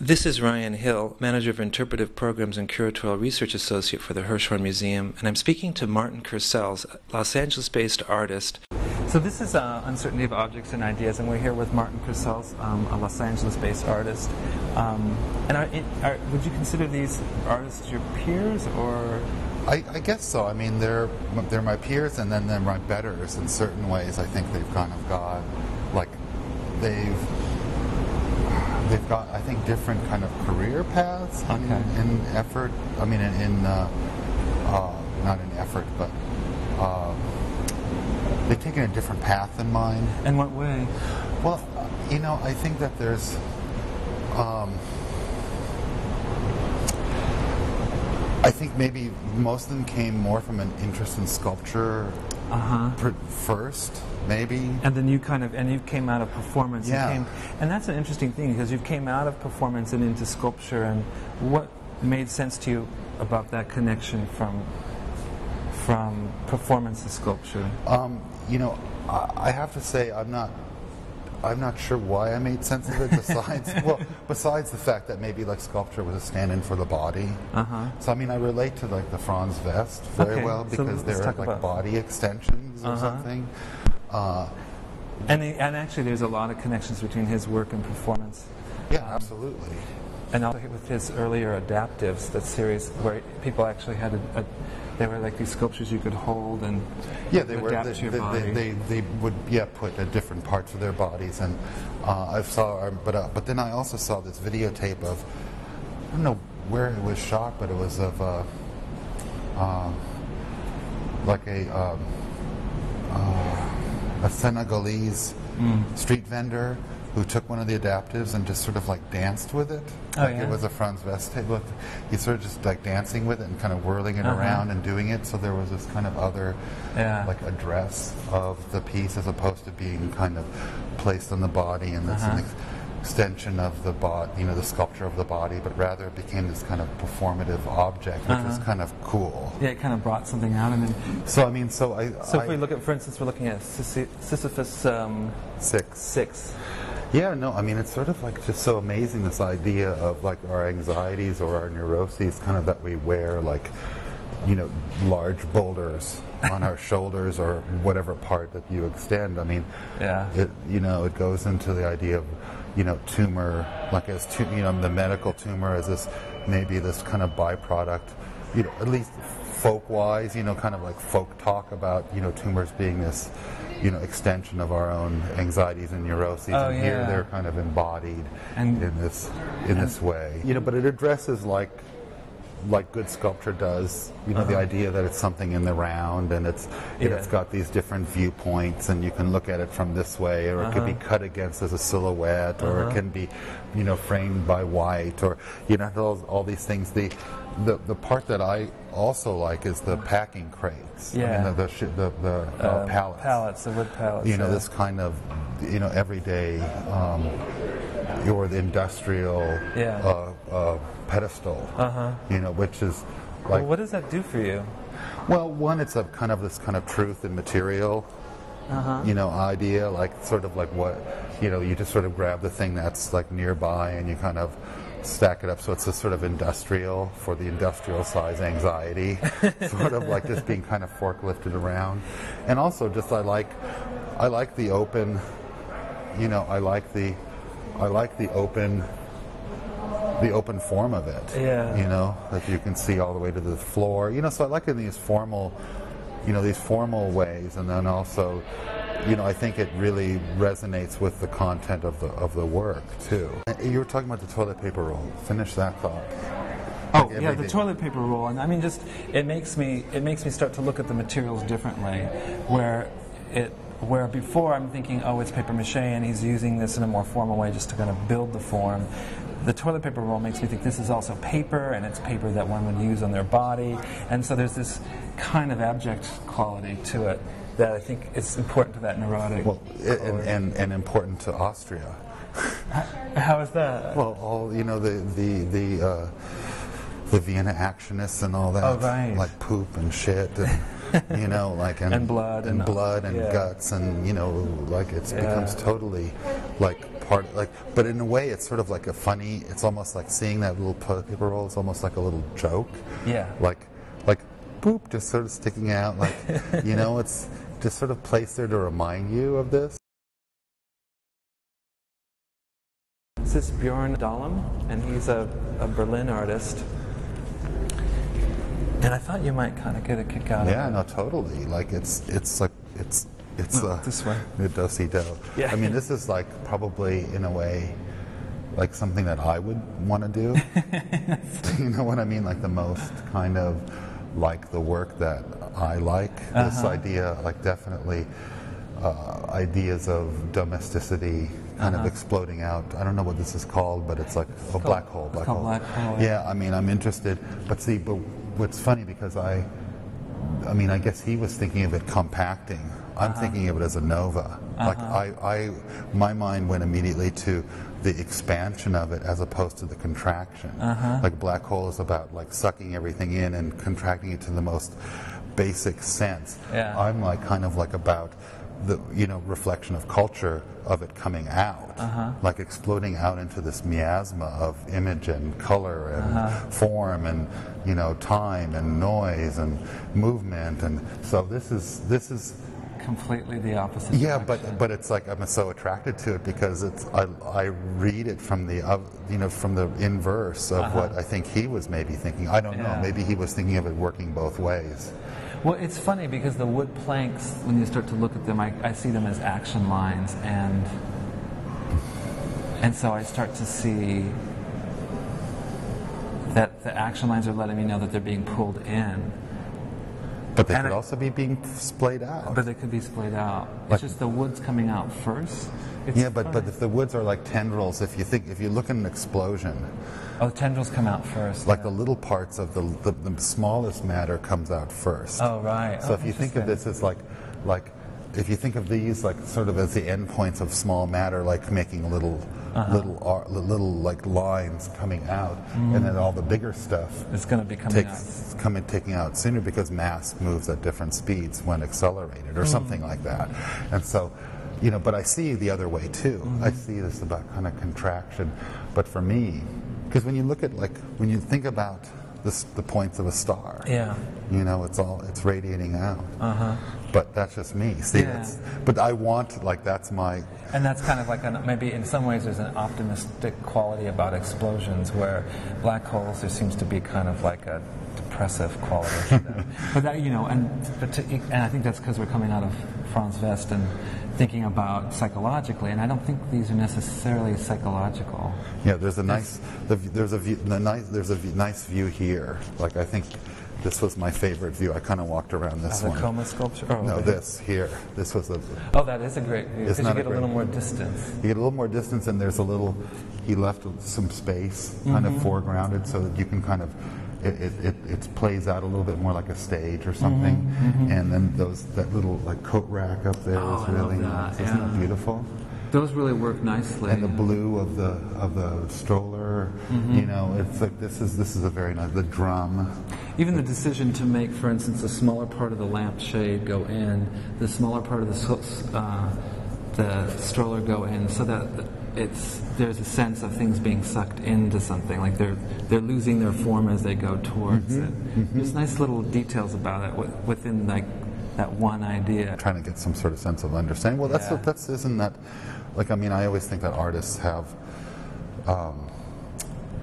This is Ryan Hill, Manager of Interpretive Programs and Curatorial Research Associate for the Hirshhorn Museum, and I'm speaking to Martin Kersels, Los Angeles based artist. So, this is uh, Uncertainty of Objects and Ideas, and we're here with Martin Kersels, um, a Los Angeles based artist. Um, and are, are, would you consider these artists your peers, or? I, I, guess so. I mean, they're they're my peers, and then they're my betters in certain ways. I think they've kind of got like they've they've got, I think, different kind of career paths okay. in, in, effort. I mean, in, in uh, uh, not in effort, but uh, they've taken a different path than mine. In what way? Well, you know, I think that there's. Um, I think maybe most of them came more from an interest in sculpture uh-huh. first maybe. And then you kind of and you came out of performance. Yeah. And, came, and that's an interesting thing because you came out of performance and into sculpture. And what made sense to you about that connection from from performance to sculpture? Um, you know, I, I have to say I'm not I'm not sure why I made sense of it. Besides, well, besides the fact that maybe like sculpture was a stand-in for the body. Uh-huh. So I mean, I relate to like the Franz West very okay. well because so they're like body extensions or uh-huh. something. Uh, and, the, and actually, there's a lot of connections between his work and performance. Yeah, um, absolutely. And also with his earlier adaptives, that series where people actually had a, a they were like these sculptures you could hold and yeah, they were. They, they, they, they, would yeah put uh, different parts of their bodies, and uh, I saw, uh, but uh, but then I also saw this videotape of I don't know where it was shot, but it was of uh, uh, like a. Um, a Senegalese mm. street vendor who took one of the adaptives and just sort of like danced with it. Oh, like yeah? it was a Franz West table. He's sort of just like dancing with it and kind of whirling it uh-huh. around and doing it. So there was this kind of other yeah. like address of the piece as opposed to being kind of placed on the body and this uh-huh extension of the body, you know, the sculpture of the body, but rather it became this kind of performative object, which uh-huh. was kind of cool. Yeah, it kind of brought something out, and then. So I mean, so I. So I, if we look at, for instance, we're looking at Sisyphus um, six. Six. Yeah, no, I mean, it's sort of like just so amazing this idea of like our anxieties or our neuroses, kind of that we wear like, you know, large boulders on our shoulders or whatever part that you extend. I mean, yeah, it you know it goes into the idea of you know, tumor, like as tu- you know, the medical tumor as this maybe this kind of byproduct, you know, at least folk-wise, you know, kind of like folk talk about you know tumors being this, you know, extension of our own anxieties and neuroses, oh, and yeah. here they're kind of embodied and, in this in this way, you know. But it addresses like like good sculpture does. You know, uh-huh. the idea that it's something in the round and it's yeah. it's got these different viewpoints and you can look at it from this way, or uh-huh. it could be uh-huh. cut against as a silhouette, or uh-huh. it can be, you know, framed by white, or you know, all, all these things. The, the the part that I also like is the packing crates. Yeah. I mean, the the, the, the uh, um, pallets. Pallets, the wood pallets. You know, yeah. this kind of, you know, everyday. Um, or the industrial yeah. uh, uh, pedestal, uh-huh. you know, which is like. Well, what does that do for you? Well, one, it's a kind of this kind of truth and material, uh-huh. you know, idea, like sort of like what, you know, you just sort of grab the thing that's like nearby and you kind of stack it up so it's a sort of industrial for the industrial size anxiety sort of like just being kind of forklifted around and also just i like i like the open you know i like the i like the open the open form of it. Yeah. You know, that you can see all the way to the floor. You know, so I like in these formal, you know, these formal ways, and then also, you know, I think it really resonates with the content of the of the work too. You were talking about the toilet paper roll. Finish that thought. Oh like yeah, the day. toilet paper roll, and I mean, just it makes me it makes me start to look at the materials differently, where it where before I'm thinking, oh, it's paper mache, and he's using this in a more formal way just to kind of build the form the toilet paper roll makes me think this is also paper, and it's paper that one would use on their body. And so there's this kind of abject quality to it that I think is important to that neurotic. Well, and, and, and, important to Austria. How is that? Well, all you know, the the the uh, the Vienna actionists and all that, oh, right. like poop and shit. And, you know, like and, and blood and, and blood and yeah. guts and you know, like it yeah. becomes totally like part like but in a way it's sort of like a funny it's almost like seeing that little toilet paper roll it's almost like a little joke Yeah. like like poop just sort of sticking out like you know it's just sort of placed there to remind you of this This is Bjorn Dahlem, and he's a, a Berlin artist. And I thought you might kind of get a kick out yeah of it. Yeah, no totally like it's it's like it's it's No, uh, this way. the do-si do Yeah. i mean this is like probably in a way like something that i would want to do you know what i mean like the most kind of like the work that i like this Uh-huh. idea like definitely uh, ideas of domesticity kind of Uh-huh. exploding out i don't know what this is called but it's like a black hole black hole black hole, yeah i mean i'm interested but see but what's funny because i I mean, I guess he was thinking of it compacting. I'm Uh-huh. thinking of it as a nova. Like I, I, my mind went immediately to the expansion of it as opposed to the contraction. Uh-huh. Like black hole is about like sucking everything in and contracting it to the most basic sense. Yeah. I'm like kind of like about the you know reflection of culture of it coming out, Uh-huh. like exploding out into this miasma of image and color and Uh-huh. form and you know time and noise and movement and so this is this is Completely the opposite. yeah direction. but but it's like I'm so attracted to it because it's I, I read it from the of you know from the inverse of what I think he was maybe thinking I don't know Uh-huh. Maybe he was thinking of it working both ways Well, it's funny because the wood planks, when you start to look at them, I, I see them as action lines, and and so I start to see that the action lines are letting me know that they're being pulled in, but they And could I- also be being splayed out but they could be splayed out. Like- It's just the wood's coming out first. It's yeah but but if the woods are like tendrils if you think if you look at an explosion oh, the tendrils come out first. like yeah. the little parts of the, the the smallest matter comes out first oh right. So Oh, if you think of this as like, like, if you think of these like sort of as the endpoints of small matter, like making little, Uh-huh. little, ar- little like lines coming out, and then all the bigger stuff is going to be coming out. coming taking out sooner because mass moves at different speeds when accelerated or something like that, and so. You know, but I see the other way too. I see this about kind of contraction, but for me, because when you look at like when you think about this, the points of a star, Yeah. you know, it's all it's radiating out. Uh huh. But that's just me. See, Yeah. that's, but I want like that's my And that's kind of like an, maybe in some ways there's an optimistic quality about explosions where black holes there seems to be kind of like a depressive quality to them. but that you know, and but to, and I think that's because we're coming out of Franz West and thinking about psychologically, and I don't think these are necessarily psychological. yeah. There's a nice the, there's a view the nice there's a nice view here. Like I think this was my favorite view. I kind of walked around this a one. coma sculpture. Oh, no, okay. this here. This was a Oh, that is a great view because you not a get a, little more distance. you get a little more distance and there's a little he left some space kind Mm-hmm. of foregrounded so that you can kind of it, it, it, it plays out a little bit more like a stage or something Mm-hmm, and then those that little like coat rack up there is Oh, I love really nice isn't yeah. that beautiful Those really work nicely. and the blue of the of the stroller Mm-hmm. you know it's like this is this is a very nice the drum Even the decision to make, for instance, the smaller part of the lampshade go in, the smaller part of the uh, the stroller go in, so that it's there's a sense of things being sucked into something, like they're they're losing their form as they go towards it. There's nice little details about it within like that one idea. trying to get some sort of sense of understanding well that's Yeah. what that's isn't that like i mean i always think that artists have um,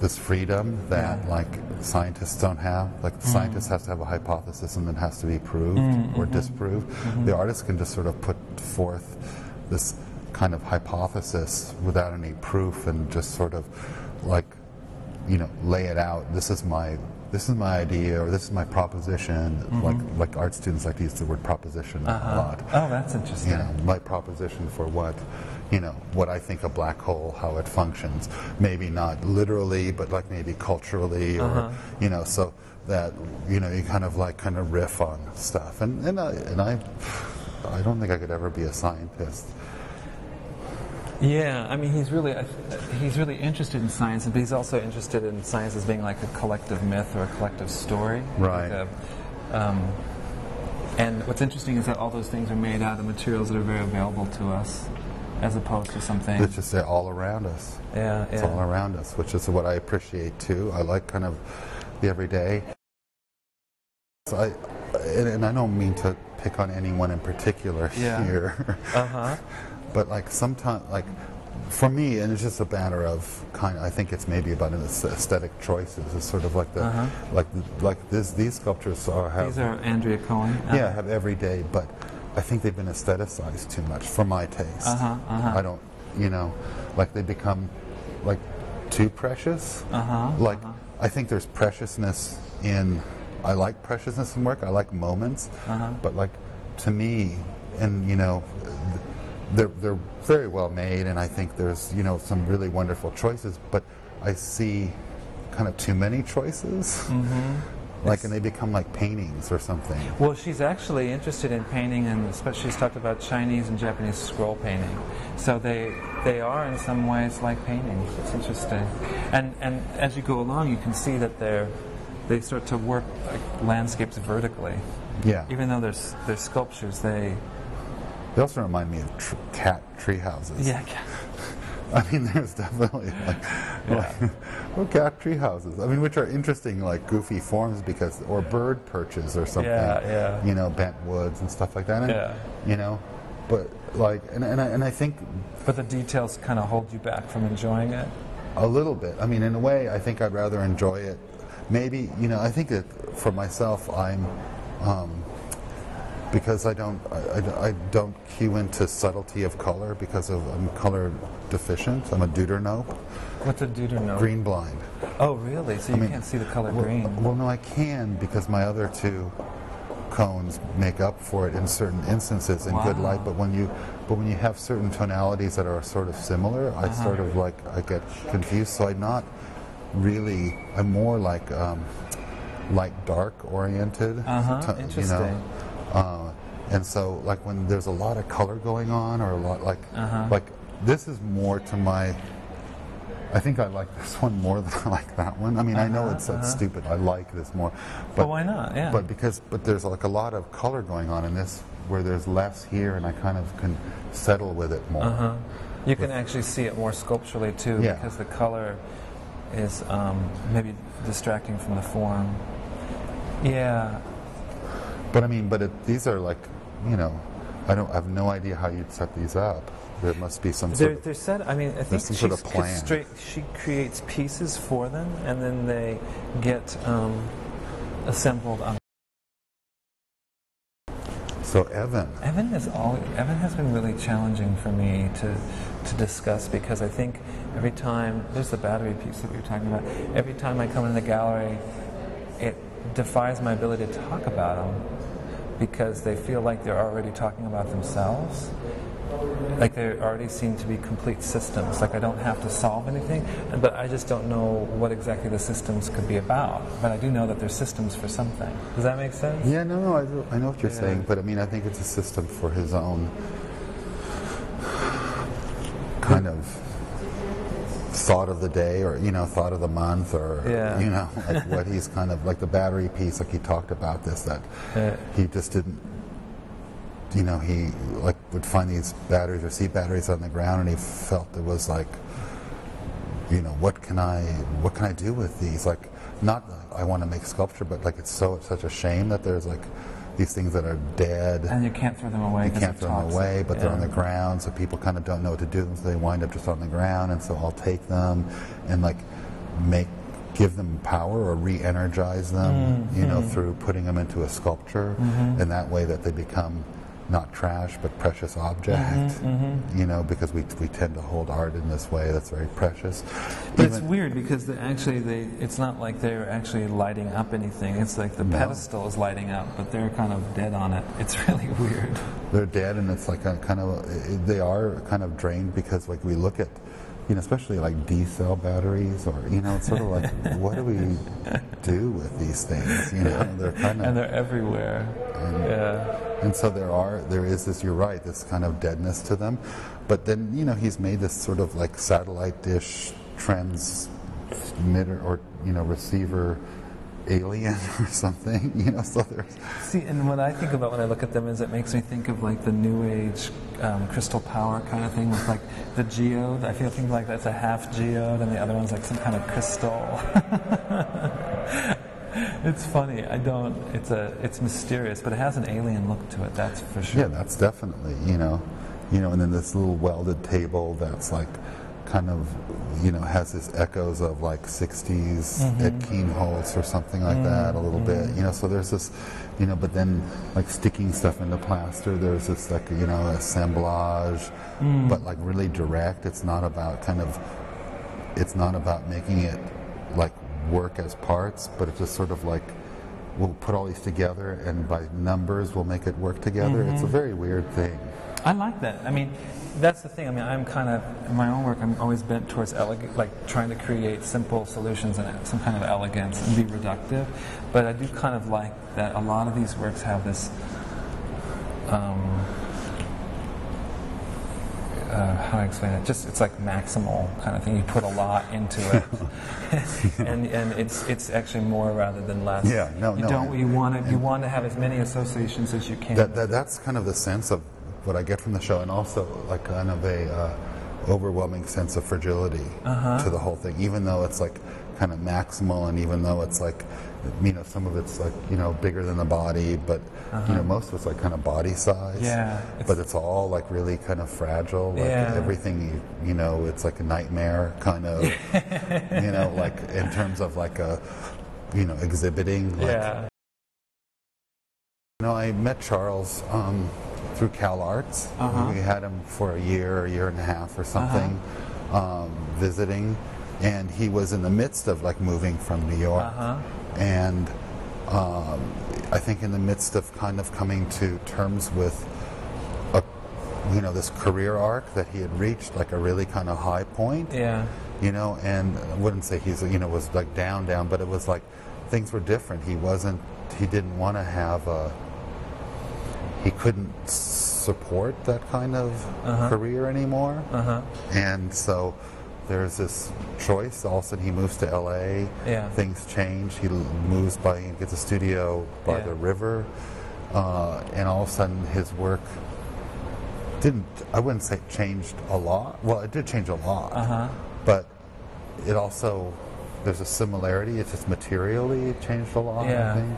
this freedom that Yeah. like scientists don't have like the scientist has to have a hypothesis and then has to be proved Mm, or mm-hmm. disproved the artist can just sort of put forth this kind of hypothesis without any proof and just sort of like you know lay it out this is my this is my idea or this is my proposition. Like like art students like to use the word proposition a lot. Oh, that's interesting. you know my proposition for what you know what I think a black hole how it functions. Maybe not literally but like maybe culturally or Uh-huh. you know so that you know you kind of like kind of riff on stuff. And and I and I I don't think I could ever be a scientist Yeah, I mean, he's really uh, he's really interested in science, but he's also interested in science as being like a collective myth or a collective story. Right. Like a, um, and what's interesting is that all those things are made out of materials that are very available to us. as opposed to something. It's just they're all around us. Yeah, It's yeah. all around us, which is what I appreciate too. I like kind of the everyday. So I, and, and I don't mean to pick on anyone in particular Yeah. here, Uh huh. But like sometimes, like for me, and it's just a matter of kind. Of, I think it's maybe about an aesthetic choices. It's sort of like the, Uh-huh. like like this. These sculptures are have These are Andrea Cohen. yeah have every day, but I think they've been aestheticized too much for my taste. Uh-huh, uh-huh. I don't, you know, like they become like too precious. Uh-huh, Like I think there's preciousness in. I like preciousness in work. I like moments, Uh-huh. but like to me, and you know, they're they're very well made, and I think there's you know some really wonderful choices, but I see kind of too many choices. Mm-hmm. Like, and they become like paintings or something. Well, she's actually interested in painting, and especially she's talked about Chinese and Japanese scroll painting. So they they are in some ways like paintings. It's interesting, and and as you go along, you can see that they're they start to work like landscapes vertically. Yeah. Even though they're they're sculptures, they They also remind me of tr- cat tree houses. yeah. I mean, there's definitely like, like well, cat tree houses. I mean, which are interesting, like goofy forms because, or bird perches or something. Yeah, yeah. You know, bent woods and stuff like that. And, Yeah. You know, but like, and, and, I, and I think But the details kind of hold you back from enjoying it. a little bit. I mean, in a way, I think I'd rather enjoy it. Maybe, you know, I think that for myself, I'm, um, because I don't, I, I- I don't cue into subtlety of color because of I'm color deficient. I'm a deuteranope, What's a deuteranope? green blind. Oh, really? So you mean, can't see the color green. Well, no, I can because my other two cones make up for it in certain instances in good light. But when you, but when you have certain tonalities that are sort of similar, I Uh-huh. sort of like I get confused. So I'm not really. I'm more like um, light dark oriented. Uh-huh, to- You interesting. know, uh, and so like when there's a lot of color going on or a lot like Uh-huh. like this is more to my I think I like this one more than I like that one. I mean, I know it's, it's stupid. I like this more, but Well, why not? Yeah. But because but there's like a lot of color going on in this, where there's less here, and I kind of can settle with it more. Uh-huh. You can actually see it more sculpturally too Yeah. because the color is um, maybe distracting from the form. Yeah. But I mean, but it, these are like, you know, I don't I have no idea how you'd set these up. There must be some They're, sort of they're set, I mean, I think some sort of plan. straight, she creates pieces for them and then they get um, assembled on. so Evan. Evan is all. Evan has been really challenging for me to to discuss because I think every time there's the battery piece that we were talking about. Every time I come in the gallery, it defies my ability to talk about them because they feel like they're already talking about themselves. Like they already seem to be complete systems. Like I don't have to solve anything, but I just don't know what exactly the systems could be about. But I do know that they're systems for something. Does that make sense? Yeah, no, no, I, do- I know what you're Yeah. saying, but I mean, I think it's a system for his own kind of thought of the day, or you know, thought of the month, or Yeah. you know, like what he's kind of like the battery piece. Like he talked about this, that Yeah. he just didn't. You know, he like would find these batteries or see batteries on the ground, and he felt it was like, you know, what can I, what can I do with these? Like, not that I want to make sculpture, but like it's so such a shame that there's like these things that are dead. And you can't throw them away. You can't throw them away, but they're on the ground, so people kind of don't know what to do, so they wind up just on the ground. And so I'll take them and like make, give them power or re-energize them, you Mm-hmm. know, through putting them into a sculpture, and that way that they become not trash but precious object. Mm-hmm, You know, because we we tend to hold art in this way that's very precious. But it's weird because actually they, it's not like they're actually lighting up anything. It's like the No. pedestal is lighting up, but they're kind of dead on it. It's really weird. they're dead and it's like a kind of they are kind of drained because like we look at you know especially like D cell batteries or you know it's sort of like what do we do with these things you know they're kind of And they're everywhere. yeah. and so there are there is this you're right this kind of deadness to them but then you know he's made this sort of like satellite dish transmitter or you know receiver alien or something, you know. So there's See, and what I think about when I look at them is it makes me think of like the New Age um, crystal power kind of thing with like the geode. I feel think like that's a half geode, and the other one's like some kind of crystal. it's funny. I don't. It's a. It's mysterious, but it has an alien look to it. That's for sure. yeah, that's definitely you know, you know, and then this little welded table that's like kind of you know has this echoes of like 60s mm-hmm. Ed Kienholz or something like mm-hmm. that a little bit mm-hmm. you know so there's this you know but then like sticking stuff into plaster there's this like you know assemblage mm. but like really direct. It's not about kind of it's not about making it like work as parts but it's just sort of like we'll put all these together and by numbers we'll make it work together. It's a very weird thing. I like that. I mean, that's the thing. I mean, I'm kind of in my own work. I'm always bent towards elegant, like trying to create simple solutions and some kind of elegance and be reductive. But I do kind of like that. A lot of these works have this. Um, uh, how do I explain it? Just it's like maximal kind of thing. You put a lot into it, and and it's it's actually more rather than less. Yeah, no, you no, Don't I- you want to you want to have as many associations as you can. that, that that's kind of the sense of what I get from the show, and also like kind of a uh, overwhelming sense of fragility to the whole thing. Even though it's like kind of maximal, and even though it's like you know some of it's like you know bigger than the body, but you know most of it's like kind of body size. Yeah, but it's all like really kind of fragile. Like Yeah. everything you you know, it's like a nightmare kind of. you know, like in terms of like a you know exhibiting. Like, yeah. you know, I met Charles um, through Cal Arts. Uh-huh. We had him for a year, a year and a half or something, um, visiting, and he was in the midst of like moving from New York, Uh-huh. and um, I think in the midst of kind of coming to terms with a, you know, this career arc that he had reached, like a really kind of high point Yeah. you know and i wouldn't say he's you know was like down down but it was like things were different he wasn't he didn't want to have a he couldn't support that kind of career anymore Uh-huh. and so there's this choice all of a sudden he moves to la Yeah. things change he moves by he gets a studio by Yeah. the river uh, and all of a sudden his work didn't I wouldn't say it changed a lot. Well, it did change a lot, Uh-huh. but it also there's a similarity. It's just materially it changed a lot. Yeah. I think.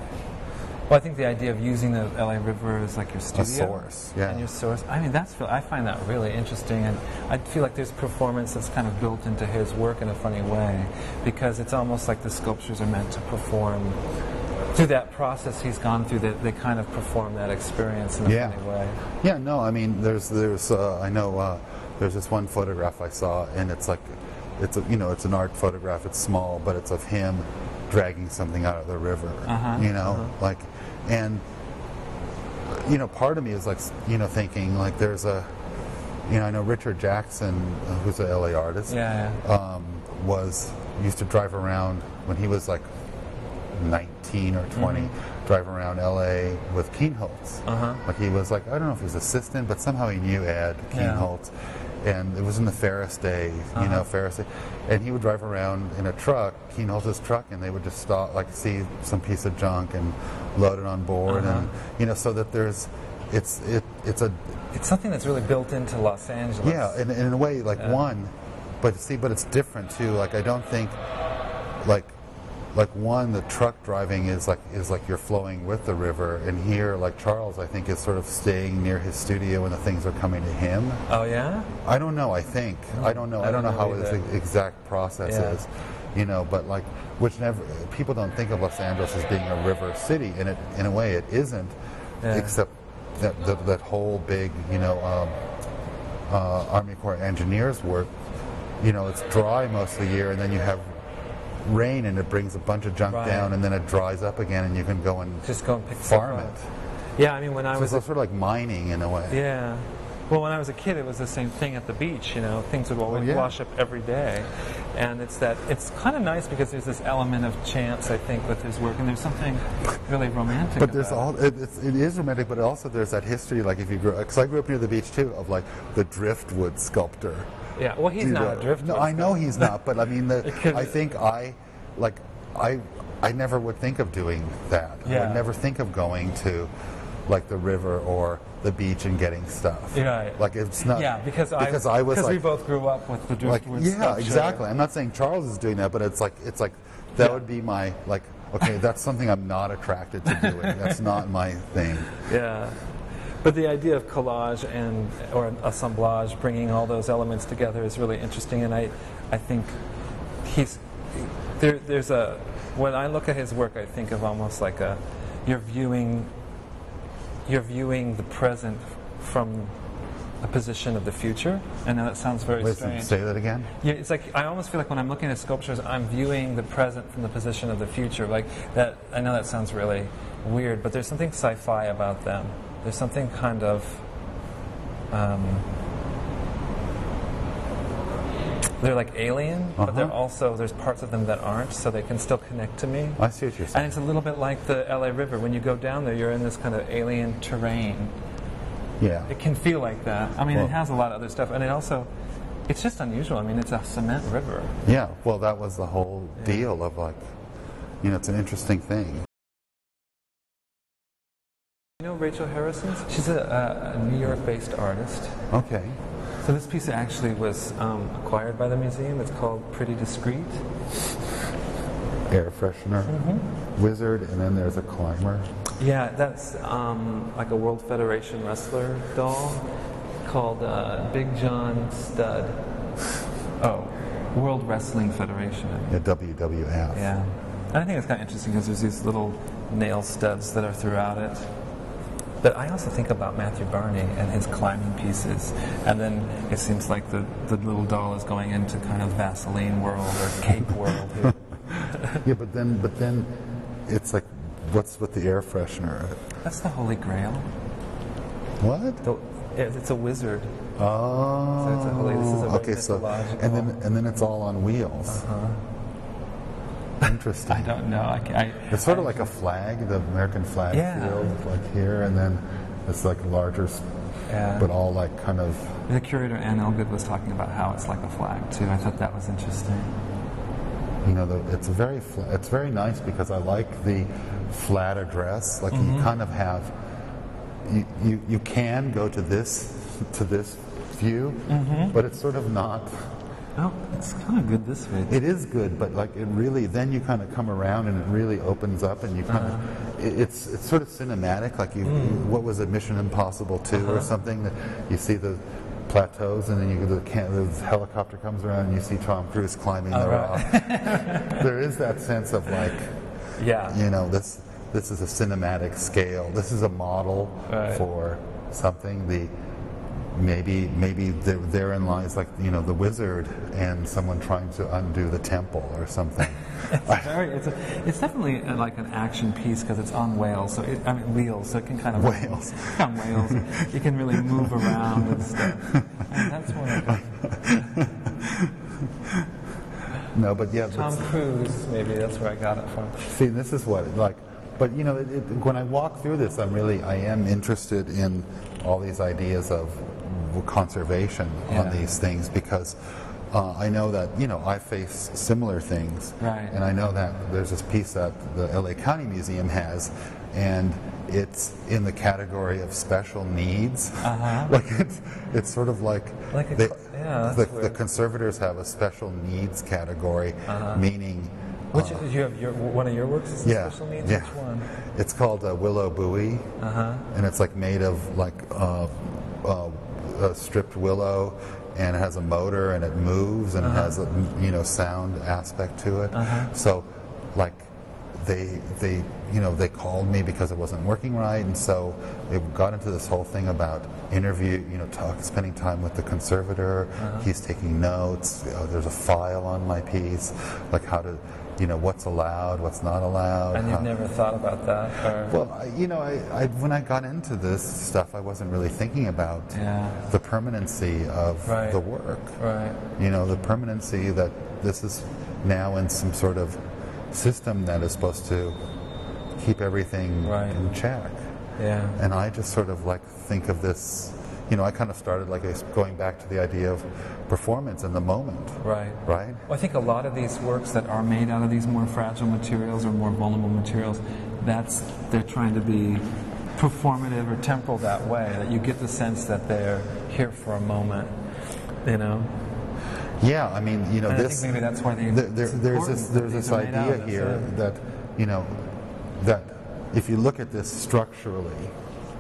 Well, I think the idea of using the LA River as like your studio, source, yeah. and your source. I mean, that's I find that really interesting, and I feel like there's performance that's kind of built into his work in a funny way, because it's almost like the sculptures are meant to perform through that process he's gone through. That they kind of perform that experience in a Yeah. funny way. Yeah, no, I mean, there's, there's, uh, I know, uh, there's this one photograph I saw, and it's like, it's a, you know, it's an art photograph. It's small, but it's of him dragging something out of the river. Uh-huh, You know, like, and you know, part of me is like, you know, thinking like, there's a, you know, I know Richard Jackson, uh, who's a LA artist, Yeah, yeah. um, was used to drive around when he was like 19 or 20, drive around LA with Kienholz. Mm-hmm. Uh-huh. Like he was like, I don't know if he was assistant, but somehow he knew Ed Yeah. And it was in the Ferus days, you Uh-huh. know, Ferus. Day. And he would drive around in a truck, he knows his truck, and they would just stop, like see some piece of junk and load it on board. Uh-huh. And, you know, so that there's, it's, it, it's a, It's something that's really built into Los Angeles. yeah, in, in a way, like Yeah. one, but see, but it's different too. Like I don't think, like, like one, the truck driving is like is like you're flowing with the river, and here, like Charles, I think is sort of staying near his studio when the things are coming to him. Oh yeah. I don't know. I think I don't know. I don't, know, how his exact process Yeah. is, you know. But like, which never people don't think of Los Angeles as being a river city, and it in a way it isn't, Yeah. except that that, that whole big, you know, um, uh, Army Corps engineers work. You know, it's dry most of the year, and then you have rain, and it brings a bunch of junk Right. down, and then it dries up again, and you can go and Just go and pick farm it. Yeah, I mean when I So was it's sort of like mining in a way. Yeah. Well, when I was a kid, it was the same thing at the beach. You know, things would oh, always Oh, yeah. wash up every day, and it's that. It's kind of nice because there's this element of chance, I think, with his work, and there's something really romantic. But there's all it, it's, it is romantic, but also there's that history. Like if you grew, because I grew up near the beach too, of like the driftwood sculptor. Yeah. Well, he's not that. No, I know he's not, but I mean, the, I think I, like, I, I never would think of doing that. I Yeah. would never think of going to like the river or the beach and getting stuff. Right. Like it's not. yeah, because I because I was because like we both grew up with the like driftwood yeah sculpture. exactly. I'm not saying Charles is doing that, but it's like it's like that Yeah. would be my like okay that's something I'm not attracted to doing. that's not my thing. Yeah. But the idea of collage and or assemblage, bringing all those elements together, is really interesting, and I, I think he's there. There's a when I look at his work, I think of almost like a you're viewing you're viewing the present from a position of the future. I know that sounds very Wait, strange. say that again. Yeah, it's like I almost feel like when I'm looking at sculptures, I'm viewing the present from the position of the future. Like that, I know that sounds really weird, but there's something sci-fi about them. There's something kind of. Um, they're like alien, but they're Uh-huh. also there's parts of them that aren't, so they can still connect to me. I see what you're saying. And it's a little bit like the LA River. When you go down there, you're in this kind of alien terrain. Yeah. It can feel like that. I mean, Well- it has a lot of other stuff, and it also, it's just unusual. I mean, it's a cement river. Yeah. Well, that was the whole deal of like, you know, it's an interesting thing. You know Rachel Harrison? She's a, a, New York-based artist. Okay. So this piece actually was um, acquired by the museum. It's called Pretty Discreet. Air freshener, Mm-hmm. wizard, and then there's a climber. Yeah, that's um, like a World Federation wrestler doll called uh, Big John Stud. Oh, World Wrestling Federation. I mean. Yeah, WWF. Yeah. And I think it's kind of interesting because there's these little nail studs that are throughout it. But I also think about Matthew Barney and his climbing pieces. And then it seems like the, the little doll is going into kind of Vaseline world or cake world. Yeah, but then, but then, it's like, what's with the air freshener? That's the Holy Grail. What? The, it's a wizard. Oh. So it's a holy- this is a okay, so and then and then it's all on wheels. Uh-huh. Interesting. I don't know. I, I, It's sort of like a flag, the American flag Yeah. field, like here, and then it's like larger, Yeah. but all like kind of. The curator Anne Ellegood was talking about how it's like a flag too. I thought that was interesting. You know, the, it's very it's very nice because I like the flat address. Like Mm-hmm. you kind of have, you, you you can go to this to this view, Mm-hmm. but it's sort of not. Oh, it's kind of good this way. It is good, but like it really, then you kind of come around and it really opens up, and you kind Uh-huh. of, it, it's it's sort of cinematic. Like you, Mm. what was it, Mission Impossible 2 Uh-huh. or something? That you see the plateaus, and then you the, can, the helicopter comes around, and you see Tom Cruise climbing the Oh, right. rock. there is that sense of like, Yeah. you know, this this is a cinematic scale. This is a model Right. for something. The maybe maybe therein lies like you know the wizard and someone trying to undo the temple or something. It's very. It's, a, it's definitely uh like an action piece because it's on wheels. So it, I mean wheels. So it can kind of Wheels. on wheels. You can really move around and stuff. And that's one no, but yeah, Tom Cruise. Maybe that's where I got it from. see, this is what like. But you know, it, it, when I walk through this, I'm really I am interested in all these ideas of conservation on these things because. Uh, I know that you know I face similar things, Right. and I know that there's this piece that the LA County Museum has, and it's in the category of special needs. Uh-huh. Like it's it's sort of like, Like a they- yeah, the, the conservators have a special needs category, Uh-huh. meaning Which did you have your one of your works is yeah, special needs. yeah. Which one? It's called uh, Willow Buoy, Uh-huh. and it's like made of like uh, uh, uh, stripped willow, and it has a motor and it moves and it has a you know sound aspect to it. So, like they they you know they called me because it wasn't working right, and so it got into this whole thing about interview, you know, talk, spending time with the conservator. He's taking notes. Uh, there's a file on my piece, like how to. You know what's allowed, what's not allowed. And you've how- never thought about that, or well, I, you know, I, I, when I got into this stuff, I wasn't really thinking about Yeah. the permanency of Right. the work. right? You know, the permanency that this is now in some sort of system that is supposed to keep everything Right. in check. Yeah. And I just sort of like think of this, you know, I kind of started like going back to the idea of performance in the moment, Right. right? Well, I think a lot of these works that are made out of these more fragile materials or more vulnerable materials, that's they're trying to be performative or temporal that way. That you get the sense that they're here for a moment. You know. Yeah, I mean, you know, And I this. think maybe that's why they- there, there- there's this there's this these are made out idea here that you know that if you look at this structurally,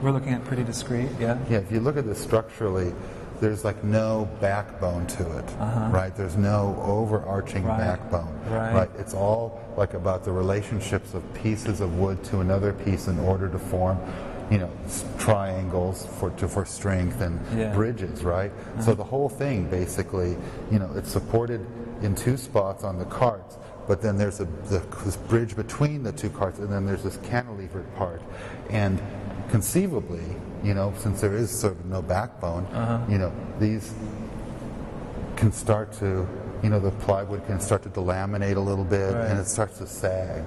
We're looking at pretty discreet. Yeah. yeah, if you look at this structurally, there's like no backbone to it, uh-huh. right? There's no overarching. Right. backbone, Right. It's all like about the relationships of pieces of wood to another piece in order to form, you know, triangles for to, for strength and Yeah. Bridges, right? Uh-huh. So the whole thing basically, you know, it's supported in two spots on the carts, but then there's a the, this bridge between the two carts, and then there's this cantilevered part, and conceivably, you know, since there is sort of no backbone, Uh-huh. you know, these can start to, you know, the plywood can start to delaminate a little bit, Right. and it starts to sag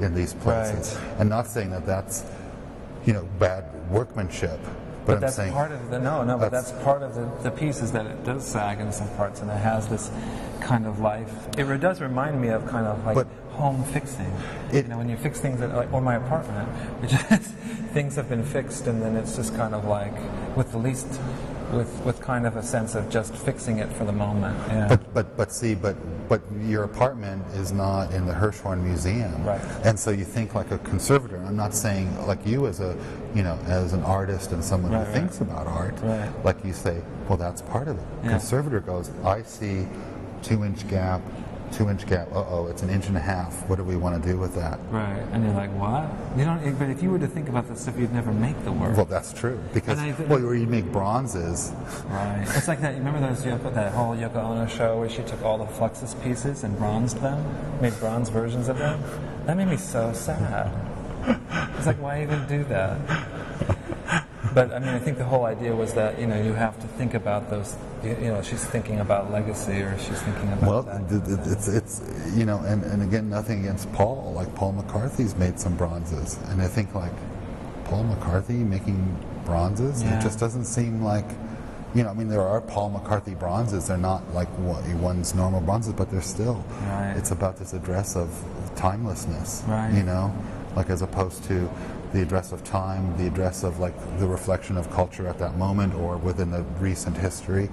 in these places. Right. And not saying that that's, you know, bad workmanship, but, But that's saying part of the no, no. But That's- that's part of the, the piece is that it does sag in some parts, and it has this kind of life. It does remind me of kind of like But- home fixing. It- you know, when you fix things, at, like, or my apartment, which is things have been fixed, and then it's just kind of like with the least, with with kind of a sense of just fixing it for the moment. Yeah. But but but see, but but your apartment is not in the Hirshhorn Museum, Right. And so you think like a conservator. I'm not saying like you as a you know as an artist and someone Right, who right. thinks about art. Right. Like you say, well, that's part of it. Yeah. Conservator goes, I see two inch gap, two inch gap. Uh oh, it's an inch and a half. What do we want to do with that? Right, and you're like, what? You don't. But if you were to think about this stuff, you'd never make the work. Well, that's true because I well, where you make bronzes, Right. It's like that. You remember those Yoko, that whole Yoko Ono show where she took all the Fluxus pieces and bronzed them, made bronze versions of them? That made me so sad. It's like, why even do that? But I mean, I think the whole idea was that you know you have to think about those. You, you know, she's thinking about legacy, or she's thinking about. Well, that. th- th- it's it's you know, and, and again, nothing against Paul. Like Paul McCarthy's made some bronzes, and I think like Paul McCarthy making bronzes, Yeah. it just doesn't seem like. You know, I mean, there are Paul McCarthy bronzes. They're not like one's normal bronzes, but they're still. Right. It's about this address of timelessness. Right. You know, like as opposed to the address of time, the address of like the reflection of culture at that moment or within the recent history.